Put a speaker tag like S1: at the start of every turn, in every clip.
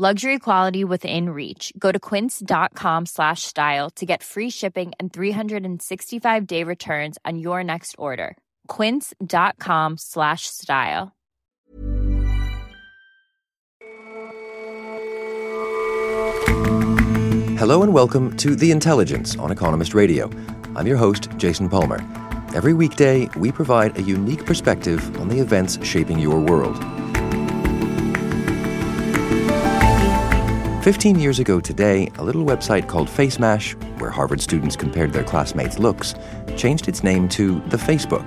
S1: Luxury quality within reach. Go to quince.com slash style to get free shipping and 365-day returns on your next order. quince.com slash style.
S2: Hello and welcome to The Intelligence on Economist Radio. I'm your host, Jason Palmer. Every weekday, we provide a unique perspective on the events shaping your world. 15 years ago today, a little website called FaceMash, where Harvard students compared their classmates' looks, changed its name to The Facebook.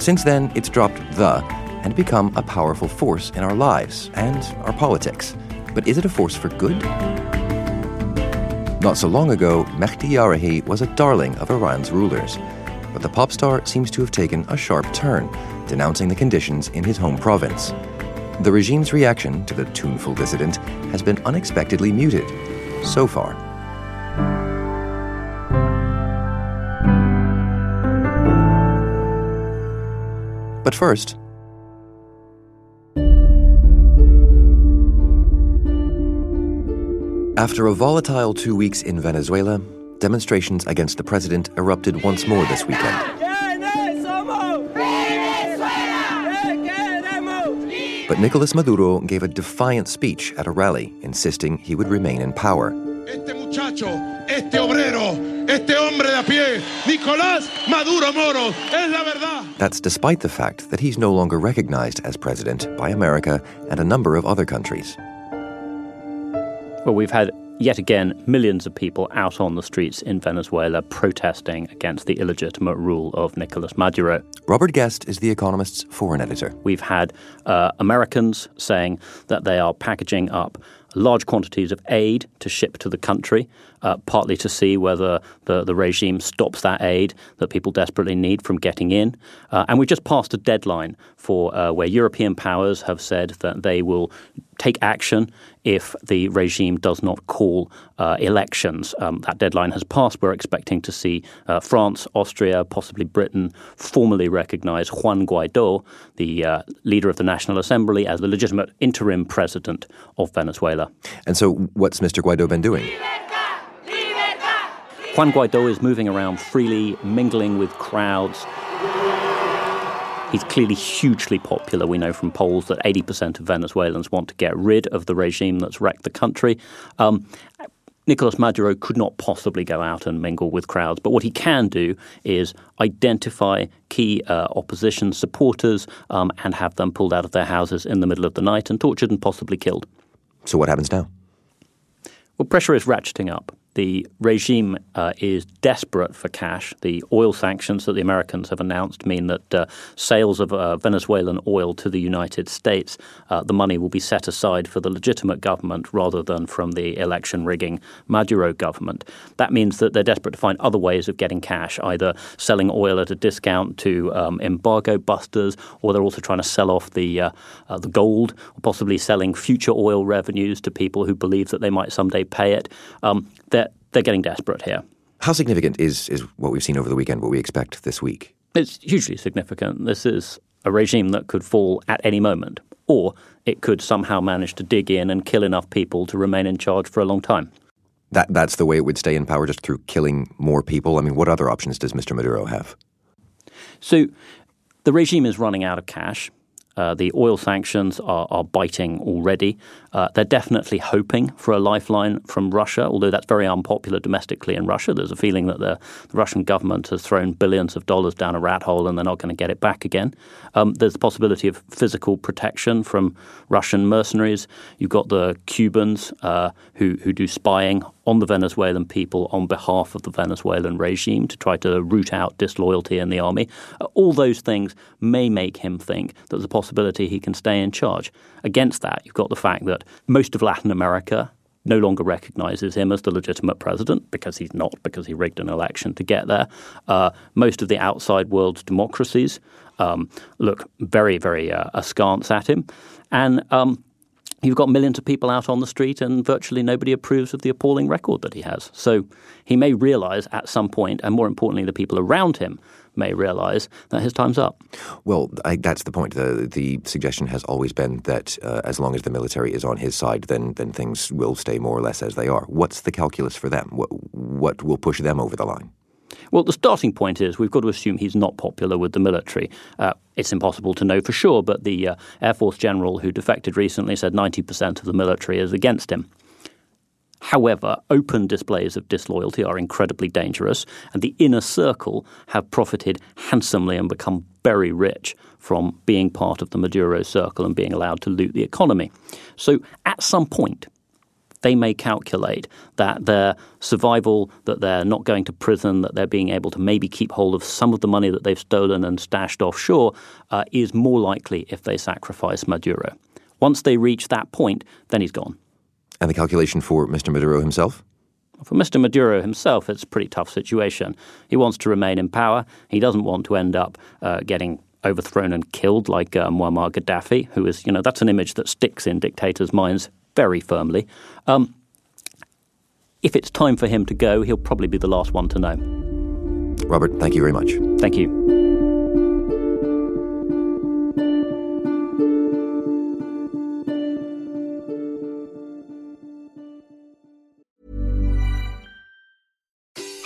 S2: Since then, it's dropped the and become a powerful force in our lives and our politics. But is it a force for good? Not so long ago, Mehdi Yarahi was a darling of Iran's rulers. But the pop star seems to have taken a sharp turn, denouncing the conditions in his home province. The regime's reaction to the tuneful dissident has been unexpectedly muted, so far. But first, After a volatile two weeks in Venezuela, demonstrations against the president erupted once more this weekend. But Nicolas Maduro gave a defiant speech at a rally, insisting he would remain in power.
S3: Este muchacho, este obrero, este hombre de a pie, Nicolás Maduro Moro, es la verdad.
S2: That's despite the fact that he's no longer recognized as president by America and a number of other countries.
S4: Well, we've had yet again millions of people out on the streets in Venezuela protesting against the illegitimate rule of Nicolas Maduro.
S2: Robert Guest is The Economist's foreign editor.
S4: We've had uh, Americans saying that they are packaging up large quantities of aid to ship to the country, uh, partly to see whether the, the regime stops that aid that people desperately need from getting in. Uh, and we just passed a deadline for uh, where European powers have said that they will take action if the regime does not call uh, elections. Um, that deadline has passed. We're expecting to see uh, France, Austria, possibly Britain formally recognize Juan Guaido, the uh, leader of the National Assembly, as the legitimate interim president of Venezuela.
S2: And so, what's Mr. Guaido been doing?
S4: Juan Guaido is moving around freely, mingling with crowds. He's clearly hugely popular. We know from polls that 80% of Venezuelans want to get rid of the regime that's wrecked the country. Um, Nicolas Maduro could not possibly go out and mingle with crowds, but what he can do is identify key uh, opposition supporters um, and have them pulled out of their houses in the middle of the night and tortured and possibly killed.
S2: So, what happens now?
S4: Well, pressure is ratcheting up. The regime uh, is desperate for cash. The oil sanctions that the Americans have announced mean that uh, sales of uh, Venezuelan oil to the United States, uh, the money will be set aside for the legitimate government rather than from the election rigging Maduro government. That means that they're desperate to find other ways of getting cash, either selling oil at a discount to um, embargo busters, or they're also trying to sell off the uh, uh, the gold, or possibly selling future oil revenues to people who believe that they might someday pay it. Um, they're getting desperate here.
S2: How significant is, is what we've seen over the weekend, what we expect this week?
S4: It's hugely significant. This is a regime that could fall at any moment, or it could somehow manage to dig in and kill enough people to remain in charge for a long time.
S2: That, that's the way it would stay in power, just through killing more people? I mean, what other options does Mr. Maduro have?
S4: So the regime is running out of cash. Uh, the oil sanctions are, are biting already. Uh, they're definitely hoping for a lifeline from Russia, although that's very unpopular domestically in Russia. There's a feeling that the, the Russian government has thrown billions of dollars down a rat hole and they're not going to get it back again. Um, there's the possibility of physical protection from Russian mercenaries. You've got the Cubans uh, who, who do spying on the Venezuelan people on behalf of the Venezuelan regime to try to root out disloyalty in the army. Uh, all those things may make him think that there's a possibility he can stay in charge. Against that, you've got the fact that most of Latin America no longer recognizes him as the legitimate president because he's not, because he rigged an election to get there. Uh, most of the outside world's democracies um, look very, very uh, askance at him. And um, you've got millions of people out on the street, and virtually nobody approves of the appalling record that he has. So he may realize at some point, and more importantly, the people around him may realize that his time's up.
S2: Well, I, that's the point. The, the suggestion has always been that uh, as long as the military is on his side, then, then things will stay more or less as they are. What's the calculus for them? What, what will push them over the line?
S4: Well, the starting point is we've got to assume he's not popular with the military. Uh, it's impossible to know for sure, but the uh, Air Force general who defected recently said 90% of the military is against him. However, open displays of disloyalty are incredibly dangerous, and the inner circle have profited handsomely and become very rich from being part of the Maduro circle and being allowed to loot the economy. So, at some point, they may calculate that their survival, that they're not going to prison, that they're being able to maybe keep hold of some of the money that they've stolen and stashed offshore, uh, is more likely if they sacrifice Maduro. Once they reach that point, then he's gone.
S2: And the calculation for Mr. Maduro himself?
S4: For Mr. Maduro himself, it's a pretty tough situation. He wants to remain in power. He doesn't want to end up uh, getting overthrown and killed like uh, Muammar Gaddafi, who is, you know, that's an image that sticks in dictators' minds very firmly. Um, if it's time for him to go, he'll probably be the last one to know.
S2: Robert, thank you very much.
S4: Thank you.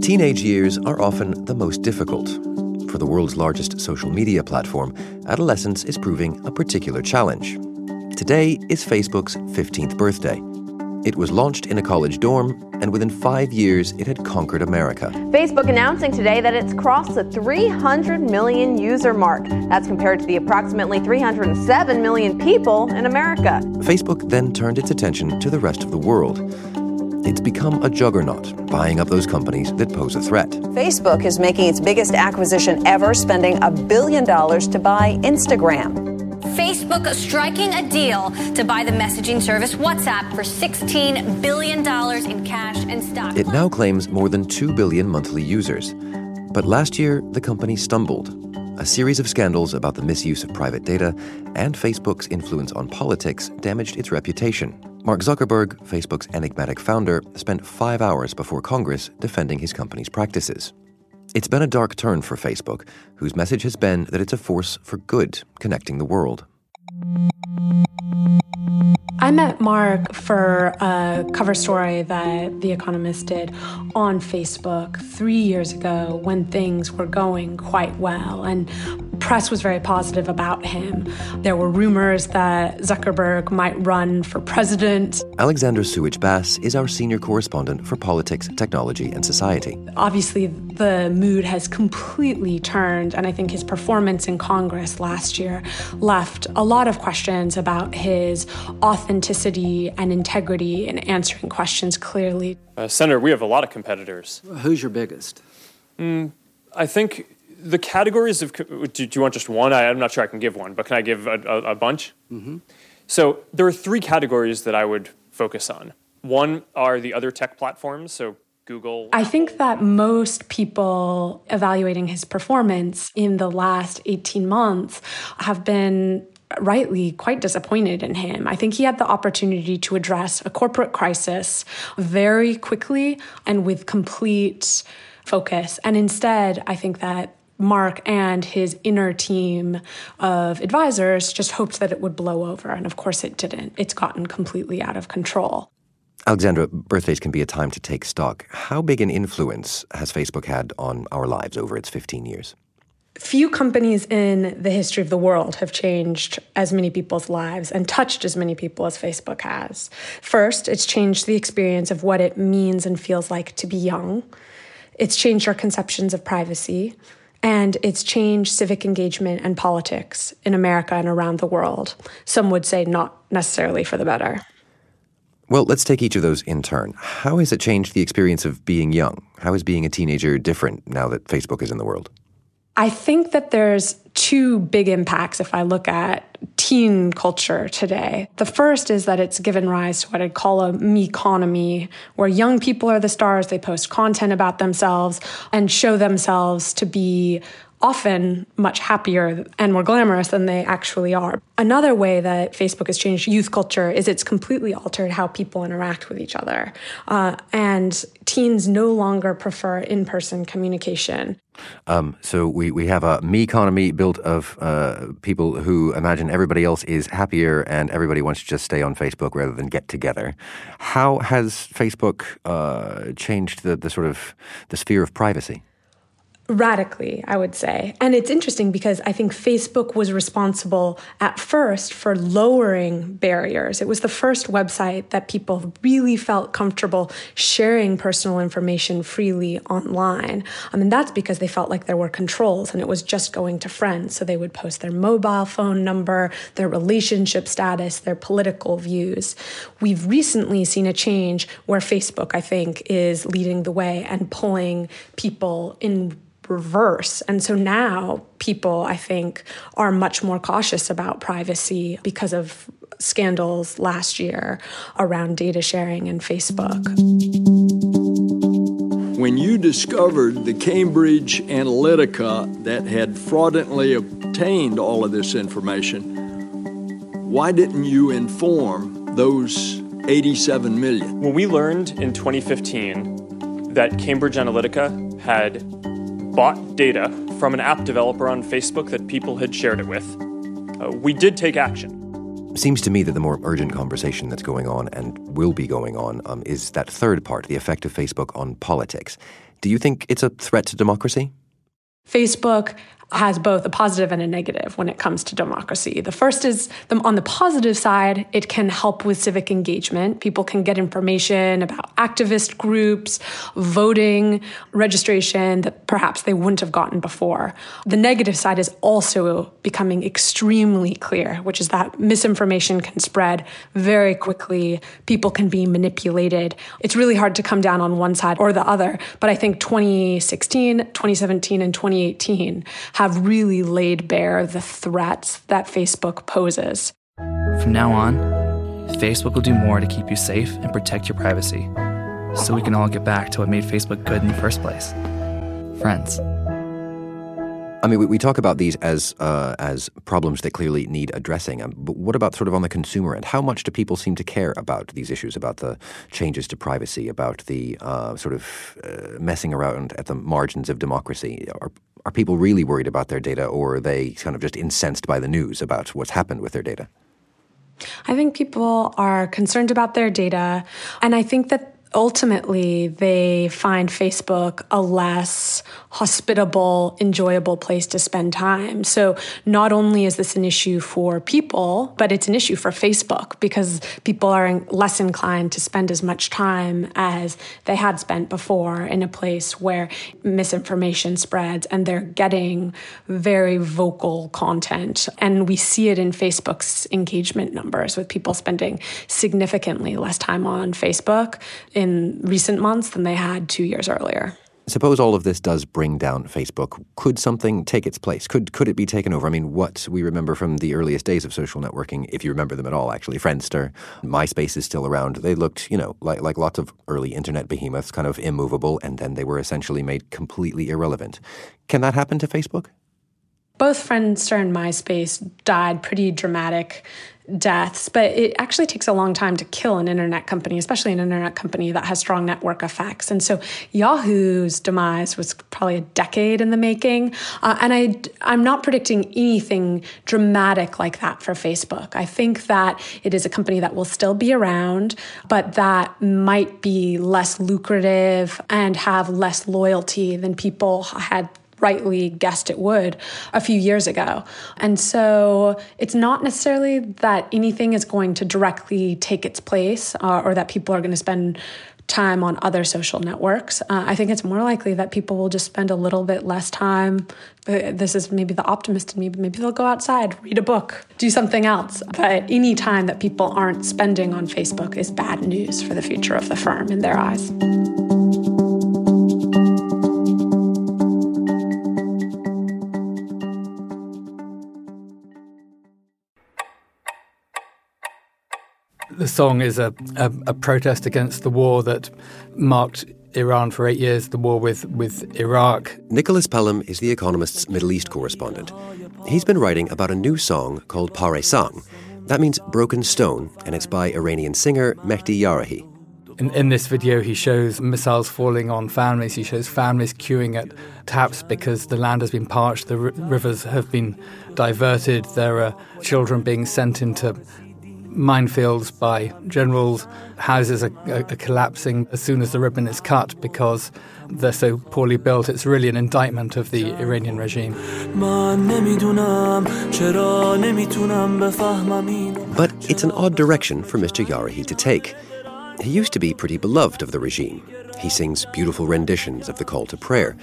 S2: Teenage years are often the most difficult. For the world's largest social media platform, adolescence is proving a particular challenge. Today is Facebook's 15th birthday. It was launched in a college dorm, and within five years, it had conquered America.
S5: Facebook announcing today that it's crossed the 300 million user mark. That's compared to the approximately 307 million people in America.
S2: Facebook then turned its attention to the rest of the world. It's become a juggernaut, buying up those companies that pose a threat.
S6: Facebook is making its biggest acquisition ever, spending a billion dollars to buy Instagram.
S7: Facebook striking a deal to buy the messaging service WhatsApp for $16 billion in cash and stock.
S2: It now claims more than 2 billion monthly users. But last year, the company stumbled. A series of scandals about the misuse of private data and Facebook's influence on politics damaged its reputation. Mark Zuckerberg, Facebook's enigmatic founder, spent five hours before Congress defending his company's practices. It's been a dark turn for Facebook, whose message has been that it's a force for good, connecting the world.
S8: I met Mark for a cover story that The Economist did on Facebook three years ago when things were going quite well and press was very positive about him. There were rumors that Zuckerberg might run for president.
S2: Alexandra Suich Bass is our senior correspondent for politics, technology, and society.
S8: Obviously, the mood has completely turned, and I think his performance in Congress last year left a lot of questions about his authenticity and integrity in answering questions clearly.
S9: Uh, Senator, we have a lot of competitors.
S10: Who's your biggest?
S9: Mm, I think the categories of. Do, do, you want just one? I, am not sure I can give one, but can I give a, a, a bunch?
S10: Mm-hmm.
S9: So there are three categories that I would focus on. One are the other tech platforms, so Google.
S8: I think that most people evaluating his performance in the last 18 months have been rightly quite disappointed in him. I think he had the opportunity to address a corporate crisis very quickly and with complete focus. And instead, I think that Mark and his inner team of advisors just hoped that it would blow over. And of course, it didn't. It's gotten completely out of control.
S2: Alexandra, birthdays can be a time to take stock. How big an influence has Facebook had on our lives over its 15 years?
S8: Few companies in the history of the world have changed as many people's lives and touched as many people as Facebook has. First, it's changed the experience of what it means and feels like to be young. It's changed our conceptions of privacy. And it's changed civic engagement and politics in America and around the world. Some would say not necessarily for the better.
S2: Well, let's take each of those in turn. How has it changed the experience of being young? How is being a teenager different now that Facebook is in the world?
S8: I think that there's two big impacts if I look at teen culture today. The first is that it's given rise to what I'd call a me economy, where young people are the stars, they post content about themselves and show themselves to be often much happier and more glamorous than they actually are. Another way that Facebook has changed youth culture is it's completely altered how people interact with each other. Uh, and teens no longer prefer in person communication.
S2: Um, so we, we have a me economy built of uh, people who imagine everybody else is happier and everybody wants to just stay on Facebook rather than get together. How has Facebook uh, changed the, the sort of the sphere of privacy?
S8: Radically, I would say. And it's interesting because I think Facebook was responsible at first for lowering barriers. It was the first website that people really felt comfortable sharing personal information freely online. I mean, that's because they felt like there were controls and it was just going to friends. So they would post their mobile phone number, their relationship status, their political views. We've recently seen a change where Facebook, I think, is leading the way and pulling people in reverse. And so now people, I think, are much more cautious about privacy because of scandals last year around data sharing and Facebook.
S10: When you discovered the Cambridge Analytica that had fraudulently obtained all of this information, why didn't you inform those 87 million?
S9: When we learned in 2015 that Cambridge Analytica had bought data from an app developer on Facebook that people had shared it with, uh, we did take action.
S2: Seems to me that the more urgent conversation that's going on and will be going on um, is that third part, the effect of Facebook on politics. Do you think it's a threat to democracy?
S8: Facebook has both a positive and a negative when it comes to democracy. The first is on the positive side, it can help with civic engagement. People can get information about activist groups, voting, registration that perhaps they wouldn't have gotten before. The negative side is also becoming extremely clear, which is that misinformation can spread very quickly. People can be manipulated. It's really hard to come down on one side or the other. But I think 2016, 2017, and 2018 have really laid bare the threats that Facebook poses.
S11: From now on, Facebook will do more to keep you safe and protect your privacy so we can all get back to what made Facebook good in the first place friends.
S2: I mean, we, we talk about these as uh, as problems that clearly need addressing. Um, but what about sort of on the consumer end? How much do people seem to care about these issues, about the changes to privacy, about the uh, sort of uh, messing around at the margins of democracy? Are, are people really worried about their data, or are they kind of just incensed by the news about what's happened with their data?
S8: I think people are concerned about their data, and I think that ultimately they find Facebook a less hospitable, enjoyable place to spend time. So not only is this an issue for people, but it's an issue for Facebook because people are less inclined to spend as much time as they had spent before in a place where misinformation spreads and they're getting very vocal content. And we see it in Facebook's engagement numbers with people spending significantly less time on Facebook in recent months than they had two years earlier.
S2: Suppose all of this does bring down Facebook. Could something take its place? Could could it be taken over? I mean, what we remember from the earliest days of social networking, if you remember them at all, actually, Friendster, MySpace is still around. They looked, you know, like like lots of early internet behemoths, kind of immovable, and then they were essentially made completely irrelevant. Can that happen to Facebook?
S8: Both Friendster and MySpace died pretty dramatic deaths, but it actually takes a long time to kill an internet company, especially an internet company that has strong network effects. And so Yahoo's demise was probably a decade in the making. Uh, and I, I'm not predicting anything dramatic like that for Facebook. I think that it is a company that will still be around, but that might be less lucrative and have less loyalty than people had rightly guessed it would a few years ago. And so it's not necessarily that anything is going to directly take its place uh, or that people are going to spend time on other social networks. Uh, I think it's more likely that people will just spend a little bit less time. This is maybe the optimist in me, but maybe they'll go outside, read a book, do something else. But any time that people aren't spending on Facebook is bad news for the future of the firm in their eyes.
S12: The song is a, a, a, protest against the war that marked Iran for eight years, the war with, with Iraq.
S2: Nicholas Pelham is The Economist's Middle East correspondent. He's been writing about a new song called Pare Sang. That means broken stone, and it's by Iranian singer Mehdi Yarahi.
S12: In, in, this video, he shows missiles falling on families. He shows families queuing at taps because the land has been parched, the r- rivers have been diverted. There are children being sent into minefields by generals. Houses are, are, are, collapsing as soon as the ribbon is cut because they're so poorly built. It's really an indictment of the Iranian regime.
S2: But it's an odd direction for Mr. Yarahi to take. He used to be pretty beloved of the regime. He sings beautiful renditions of the call to prayer.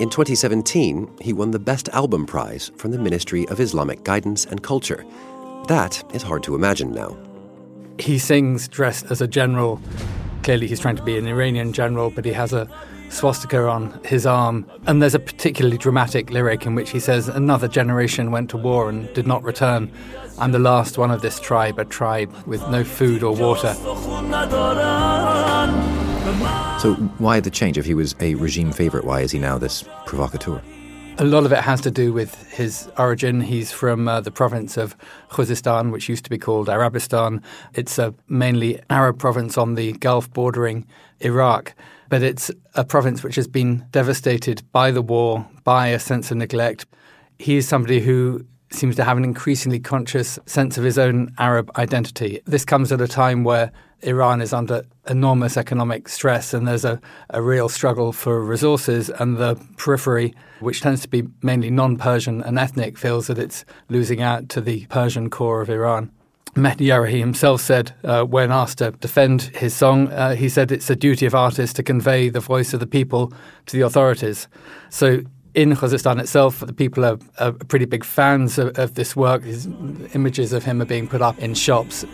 S2: In 2017, he won the Best Album Prize from the Ministry of Islamic Guidance and Culture. That is hard to imagine now.
S12: He sings dressed as a general. Clearly, he's trying to be an Iranian general, but he has a swastika on his arm. And there's a particularly dramatic lyric in which he says, Another generation went to war and did not return. I'm the last one of this tribe, a tribe with no food or water.
S2: So, why the change? If he was a regime favorite, why is he now this provocateur?
S12: A lot of it has to do with his origin. He's from uh, the province of Khuzestan, which used to be called Arabistan. It's a mainly Arab province on the Gulf bordering Iraq, but it's a province which has been devastated by the war, by a sense of neglect. He is somebody who seems to have an increasingly conscious sense of his own Arab identity. This comes at a time where Iran is under enormous economic stress and there's a, a real struggle for resources, and the periphery, which tends to be mainly non Persian and ethnic, feels that it's losing out to the Persian core of Iran. Mehdi Yarahi himself said, uh, when asked to defend his song, uh, he said it's a duty of artists to convey the voice of the people to the authorities. So in Khuzestan itself, the people are, are pretty big fans of, of this work. His images of him are being put up in shops.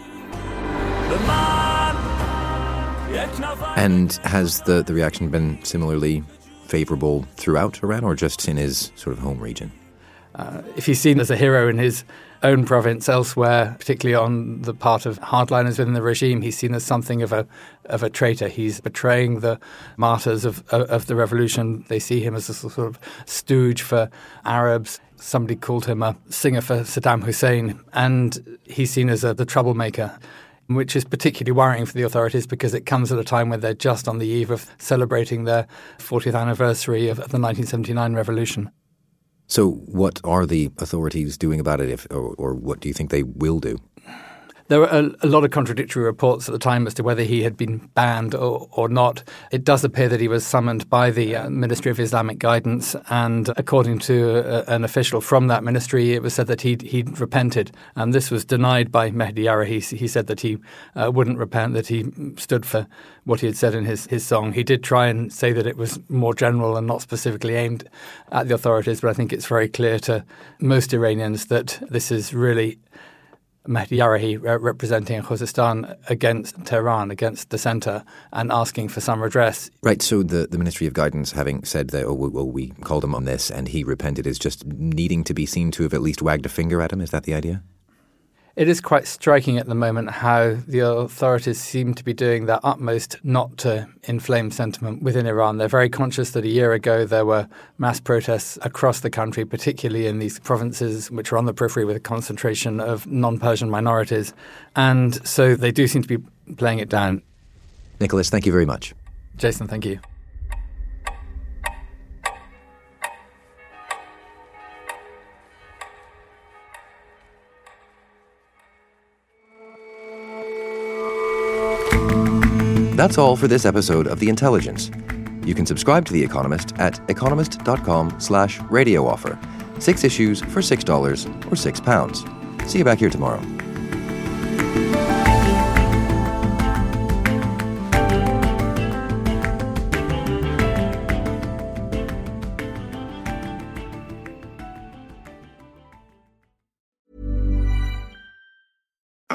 S2: And has the, the reaction been similarly favourable throughout Iran or just in his sort of home region?
S12: Uh, if he's seen as a hero in his own province elsewhere, particularly on the part of hardliners within the regime, he's seen as something of a of a traitor. He's betraying the martyrs of of the revolution. They see him as a sort of stooge for Arabs. Somebody called him a singer for Saddam Hussein, and he's seen as a, the troublemaker which is particularly worrying for the authorities because it comes at a time when they're just on the eve of celebrating their 40th anniversary of the 1979 revolution.
S2: So, what are the authorities doing about it, if, or, or what do you think they will do?
S12: There were a, a, lot of contradictory reports at the time as to whether he had been banned or, or not. It does appear that he was summoned by the uh, Ministry of Islamic Guidance, and according to uh, an official from that ministry, it was said that he'd, he'd repented. And this was denied by Mehdi. He, he said that he uh, wouldn't repent, that he stood for what he had said in his, his song. He did try and say that it was more general and not specifically aimed at the authorities, but I think it's very clear to most Iranians that this is really Mehdi Yarahi uh, representing Khuzestan against Tehran, against the centre, and asking for some redress.
S2: Right. So the, the Ministry of Guidance, having said that, oh, well, we called him on this and he repented, is just needing to be seen to have at least wagged a finger at him. Is that the idea?
S12: It is quite striking at the moment how the authorities seem to be doing their utmost not to inflame sentiment within Iran. They're very conscious that a year ago there were mass protests across the country, particularly in these provinces which are on the periphery with a concentration of non Persian minorities. And so they do seem to be playing it down.
S2: Nicholas, thank you very much.
S12: Jason, thank you.
S2: That's all for this episode of The Intelligence. You can subscribe to The Economist at economist.com slash radio offer. Six issues for $6 or £6. See you back here tomorrow.